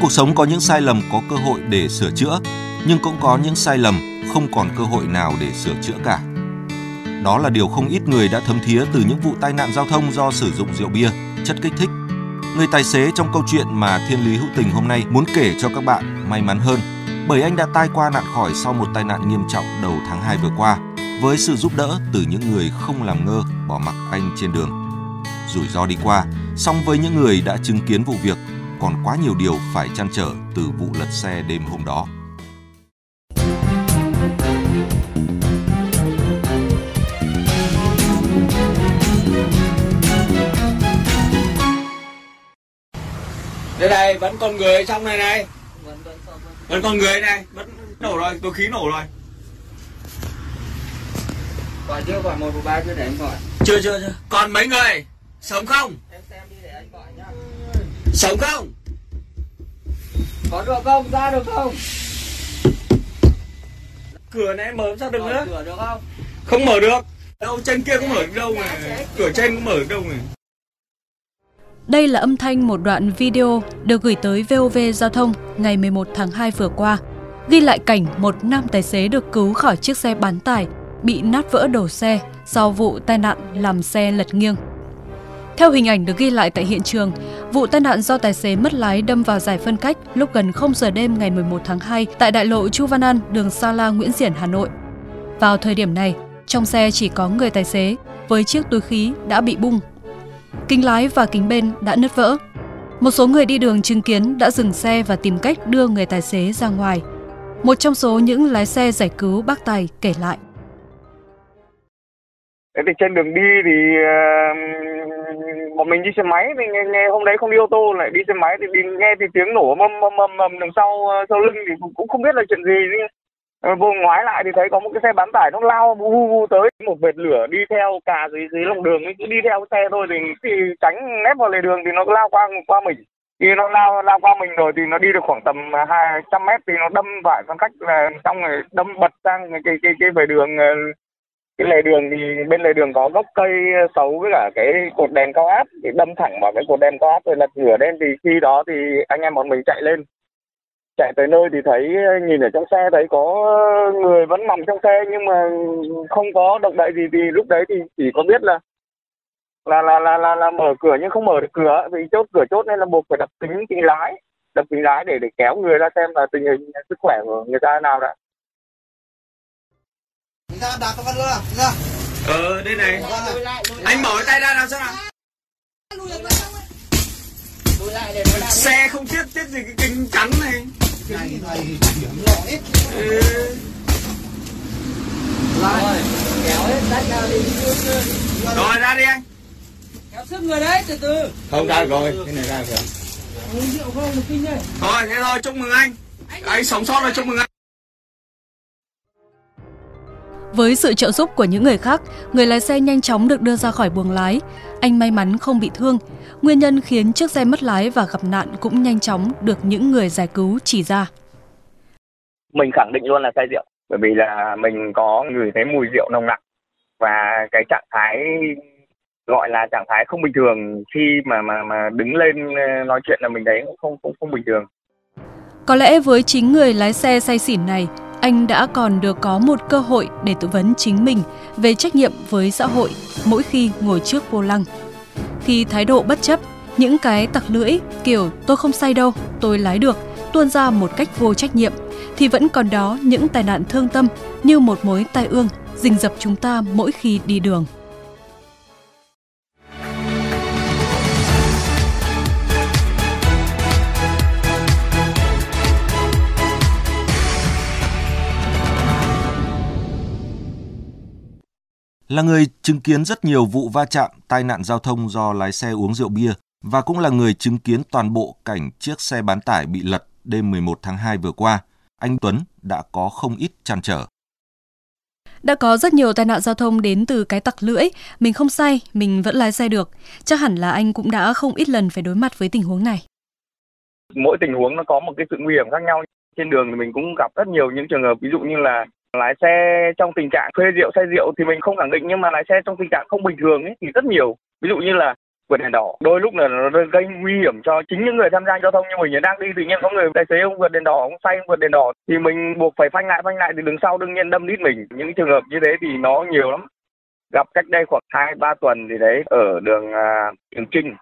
Trong cuộc sống có những sai lầm có cơ hội để sửa chữa, nhưng cũng có những sai lầm không còn cơ hội nào để sửa chữa cả. Đó là điều không ít người đã thấm thía từ những vụ tai nạn giao thông do sử dụng rượu bia, chất kích thích. Người tài xế trong câu chuyện mà Thiên Lý Hữu Tình hôm nay muốn kể cho các bạn may mắn hơn, bởi anh đã tai qua nạn khỏi sau một tai nạn nghiêm trọng đầu tháng 2 vừa qua, với sự giúp đỡ từ những người không làm ngơ bỏ mặc anh trên đường. Rủi ro đi qua, song với những người đã chứng kiến vụ việc, còn quá nhiều điều phải chăn trở từ vụ lật xe đêm hôm đó. đây này vẫn còn người trong này này. Vẫn còn người. Này vẫn nổ rồi tôi khí nổ rồi. Gọi chưa gọi một ba chưa để anh gọi. Chưa chưa chưa. Còn mấy người? Sống không? Em xem đi để anh gọi nhá sống không Có được không? Ra được không? cửa này mở sao được Mở nữa cửa được không? không mở được đâu trên kia cũng mở được đâu này cửa trên cũng mở được đâu này Đây là âm thanh một đoạn video được gửi tới VOV Giao thông ngày 11 tháng 2 vừa qua, ghi lại cảnh một nam tài xế được cứu khỏi chiếc xe bán tải bị nát vỡ đổ xe sau vụ tai nạn làm xe lật nghiêng. Theo hình ảnh được ghi lại tại hiện trường, vụ tai nạn do tài xế mất lái đâm vào giải phân cách lúc gần 0 giờ đêm ngày 11 tháng 2 tại đại lộ Chu Văn An, đường Sa La Nguyễn Xiển, Hà Nội. Vào thời điểm này, trong xe chỉ có người tài xế với chiếc túi khí đã bị bung kính lái và kính bên đã nứt vỡ. Một số người đi đường chứng kiến đã dừng xe và tìm cách đưa người tài xế ra ngoài. Một trong số những lái xe giải cứu bác Tài kể lại. Thế thì trên đường đi thì ờ, bọn mình đi xe máy thì nghe, nghe hôm đấy không đi ô tô lại đi xe máy thì đi nghe thì tiếng nổ mầm mầm mầm, mầm đằng sau ờ, sau lưng thì cũng, cũng không biết là chuyện gì. Nhưng ờ, vô ngoái lại thì thấy có một cái xe bán tải nó lao bu bu bu tới một vệt lửa đi theo cà dưới dưới lòng đường ấy cứ đi theo xe thôi thì thì tránh nép vào lề đường thì nó lao qua qua mình. Khi nó lao lao qua mình rồi thì nó đi được khoảng tầm ờ, hai trăm mét thì nó đâm phải phân cách là xong rồi đâm bật sang cái cái cái về đường cái lề đường thì bên lề đường có gốc cây xấu với cả cái cột đèn cao áp thì đâm thẳng vào cái cột đèn cao áp rồi lật ngửa lên thì khi đó thì anh em bọn mình chạy lên. Chạy tới nơi thì thấy nhìn ở trong xe thấy có người vẫn nằm trong xe nhưng mà không có động đậy gì thì lúc đấy thì chỉ có biết là là là là là, là mở cửa nhưng không mở được cửa vì chốt cửa chốt nên là buộc phải đập kính kính lái đập kính lái để để kéo người ra xem là tình hình sức khỏe của người ta thế nào đã. Ra đạp các bạn nữa nào. Ra. ờ đây này. Lùi lại, lùi lại. Anh mở cái tay ra nào xem nào? Lùi lại để nó làm xe không thiết thiết gì cái kính chắn này. Này này điểm nhỏ ít. ừ. Rồi, kéo hết đất ra đi. Rồi ra đi anh. Kéo sức người đấy, từ từ. Không ra rồi. Cái này ra rồi. Uống rượu không, kinh đây. Thôi thế thôi chúc mừng anh. Anh sống sót là chúc mừng anh với sự trợ giúp của những người khác, người lái xe nhanh chóng được đưa ra khỏi buồng lái. Anh may mắn không bị thương. Nguyên nhân khiến chiếc xe mất lái và gặp nạn cũng nhanh chóng được những người giải cứu chỉ ra. mình khẳng định luôn là say rượu bởi vì là mình có ngửi thấy mùi rượu nồng nặc và cái trạng thái gọi là trạng thái không bình thường khi mà mà mà đứng lên ờ, nói chuyện là mình thấy cũng không không không bình thường có lẽ với chính người lái xe say xỉn này, anh đã còn được có một cơ hội để tự vấn chính mình về trách nhiệm với xã hội mỗi khi ngồi trước vô lăng. Khi thái độ bất chấp, những cái tặc lưỡi kiểu tôi không say đâu, tôi lái được, tuôn ra một cách vô trách nhiệm, thì vẫn còn đó những tai nạn thương tâm như một mối tai ương rình rập chúng ta mỗi khi đi đường. Là người chứng kiến rất nhiều vụ va chạm, tai nạn giao thông do lái xe uống rượu bia và cũng là người chứng kiến toàn bộ cảnh chiếc xe bán tải bị lật đêm 11 tháng 2 vừa qua, anh Tuấn đã có không ít chăn trở. Đã có rất nhiều tai nạn giao thông đến từ cái tặc lưỡi, mình không say, mình vẫn lái xe được. Chắc hẳn là anh cũng đã không ít lần phải đối mặt với tình huống này. Mỗi tình huống nó có một cái sự nguy hiểm khác nhau. Trên đường thì mình cũng gặp rất nhiều những trường hợp ví dụ như là lái xe trong tình trạng thuê rượu say rượu thì mình không khẳng định nhưng mà lái xe trong tình trạng không bình thường ấy thì rất nhiều. Ví dụ như là vượt đèn đỏ đôi lúc là nó gây nguy hiểm cho chính những người tham gia giao thông như mình. Đang đi tự nhiên có người tài xế ông vượt đèn đỏ ông say ông vượt đèn đỏ thì mình buộc phải phanh lại phanh lại thì đứng sau đương nhiên đâm đít mình. Những trường hợp như thế thì nó nhiều lắm. Gặp cách đây khoảng hai ba tuần thì đấy ở đường uh, trường trinh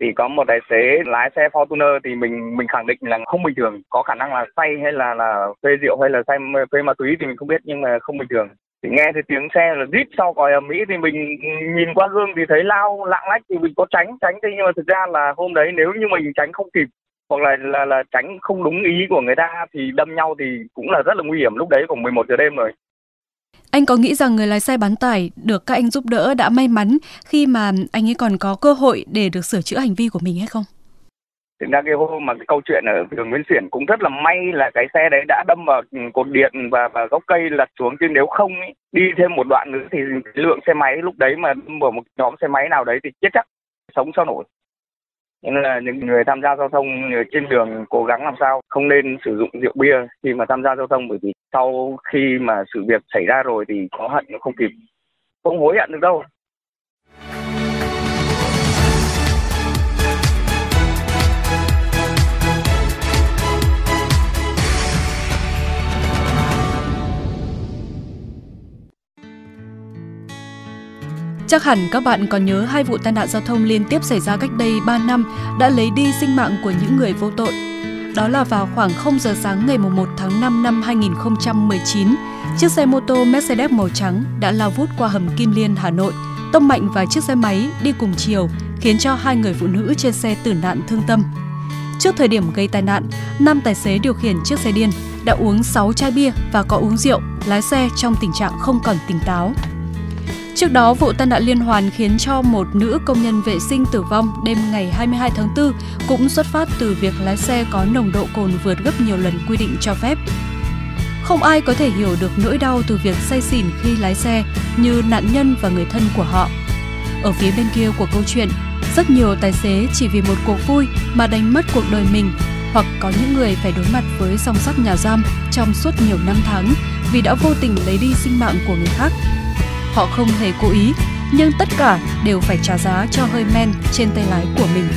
thì có một tài xế lái xe Fortuner thì mình mình khẳng định là không bình thường. Có khả năng là say hay là là phê rượu hay là say phê ma túy thì mình không biết, nhưng mà không bình thường. Thì nghe thấy tiếng xe là rít sau còi ở Mỹ thì mình nhìn qua gương thì thấy lao, lạng lách thì mình có tránh tránh thế, nhưng mà thực ra là hôm đấy nếu như mình tránh không kịp, hoặc là là là tránh không đúng ý của người ta thì đâm nhau thì cũng là rất là nguy hiểm. Lúc đấy khoảng 11 giờ đêm rồi. Anh có nghĩ rằng người lái xe bán tải được các anh giúp đỡ đã may mắn khi mà anh ấy còn có cơ hội để được sửa chữa hành vi của mình hay không? Thực ra cái hôm mà cái câu chuyện ở đường Nguyễn Xiển cũng rất là may là cái xe đấy đã đâm vào cột điện và và gốc cây lật xuống chứ nếu không ý, đi thêm một đoạn nữa thì lượng xe máy lúc đấy mà đâm vào một nhóm xe máy nào đấy thì chết chắc sống sao nổi. Nên là những người tham gia giao thông trên đường cố gắng làm sao không nên sử dụng rượu bia khi mà tham gia giao thông, bởi vì sau khi mà sự việc xảy ra rồi thì có hận nó không kịp. Không hối hận được đâu. Chắc hẳn các bạn còn nhớ hai vụ tai nạn giao thông liên tiếp xảy ra cách đây 3 năm đã lấy đi sinh mạng của những người vô tội. Đó là vào khoảng 0 giờ sáng ngày 1 tháng 5 năm 2019, chiếc xe mô tô Mercedes màu trắng đã lao vút qua hầm Kim Liên, Hà Nội, tông mạnh vào chiếc xe máy đi cùng chiều, khiến cho hai người phụ nữ trên xe tử nạn thương tâm. Trước thời điểm gây tai nạn, nam tài xế điều khiển chiếc xe điên đã uống 6 chai bia và có uống rượu, lái xe trong tình trạng không còn tỉnh táo. Trước đó, vụ tai nạn liên hoàn khiến cho một nữ công nhân vệ sinh tử vong đêm ngày 22 tháng 4 cũng xuất phát từ việc lái xe có nồng độ cồn vượt gấp nhiều lần quy định cho phép. Không ai có thể hiểu được nỗi đau từ việc say xỉn khi lái xe như nạn nhân và người thân của họ. Ở phía bên kia của câu chuyện, rất nhiều tài xế chỉ vì một cuộc vui mà đánh mất cuộc đời mình hoặc có những người phải đối mặt với song sắt nhà giam trong suốt nhiều năm tháng vì đã vô tình lấy đi sinh mạng của người khác Họ không hề cố ý, nhưng tất cả đều phải trả giá cho hơi men trên tay lái của mình.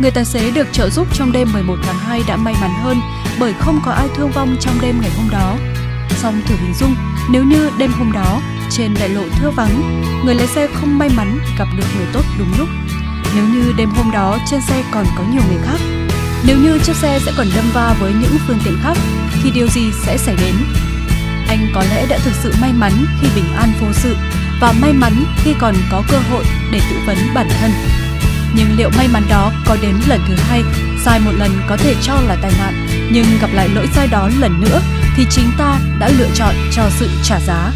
Người tài xế được trợ giúp trong đêm 11 tháng 2 đã may mắn hơn bởi không có ai thương vong trong đêm ngày hôm đó. Song thử hình dung, nếu như đêm hôm đó trên đại lộ thưa vắng, người lái xe không may mắn gặp được người tốt đúng lúc. Nếu như đêm hôm đó trên xe còn có nhiều người khác, nếu như chiếc xe sẽ còn đâm va với những phương tiện khác, thì điều gì sẽ xảy đến? Anh có lẽ đã thực sự may mắn khi bình an vô sự và may mắn khi còn có cơ hội để tự vấn bản thân. Nhưng liệu may mắn đó có đến lần thứ hai, sai một lần có thể cho là tai nạn, nhưng gặp lại lỗi sai đó lần nữa thì chính ta đã lựa chọn cho sự trả giá.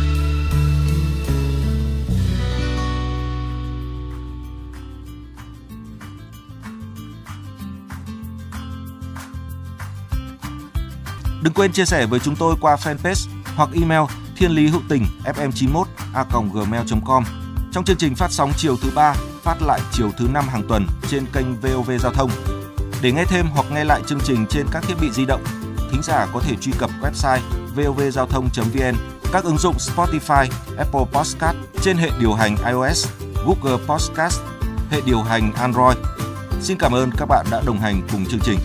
Đừng quên chia sẻ với chúng tôi qua fanpage hoặc email thiên lý hữu tình fm91 a gmail.com. Trong chương trình phát sóng chiều thứ ba, phát lại chiều thứ năm hàng tuần trên kênh VOV Giao thông. Để nghe thêm hoặc nghe lại chương trình trên các thiết bị di động, thính giả có thể truy cập website vovgiao thông.vn, các ứng dụng Spotify, Apple Podcast trên hệ điều hành iOS, Google Podcast, hệ điều hành Android. Xin cảm ơn các bạn đã đồng hành cùng chương trình.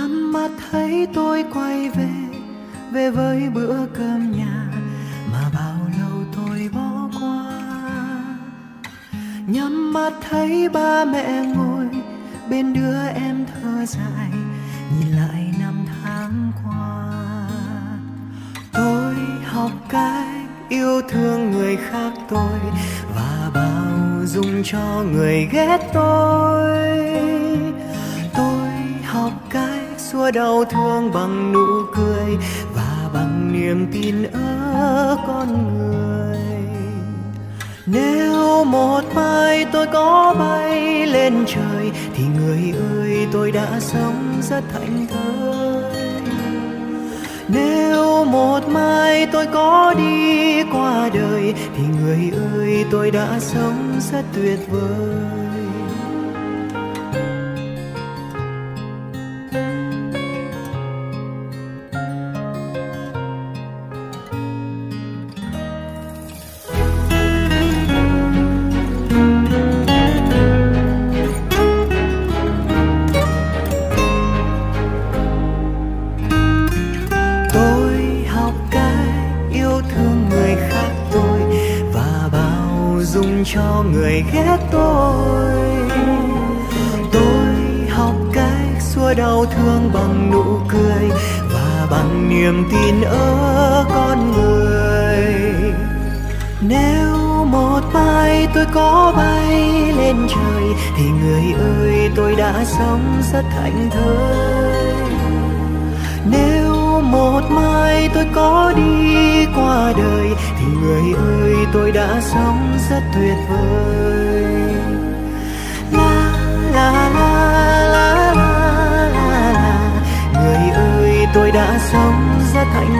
Nhắm mắt thấy tôi quay về về với bữa cơm nhà, mà bao lâu tôi bỏ qua. Nhắm mắt thấy ba mẹ ngồi, bên đứa em thơ dài, nhìn lại năm tháng qua. Tôi học cách yêu thương người khác tôi, và bao dung cho người ghét tôi. Tôi học cách xua đau thương bằng nụ cười và bằng niềm tin ở con người. Nếu một mai tôi có bay lên trời, thì người ơi, tôi đã sống rất thành thơi. Nếu một mai tôi có đi qua đời, thì người ơi, tôi đã sống rất tuyệt vời. Nụ cười và bằng niềm tin ở con người. Nếu một mai tôi có bay lên trời, thì người ơi, tôi đã sống rất thành thơi. Nếu một mai tôi có đi qua đời, thì người ơi, tôi đã sống rất tuyệt vời. La la la. tôi đã sống rất hạnh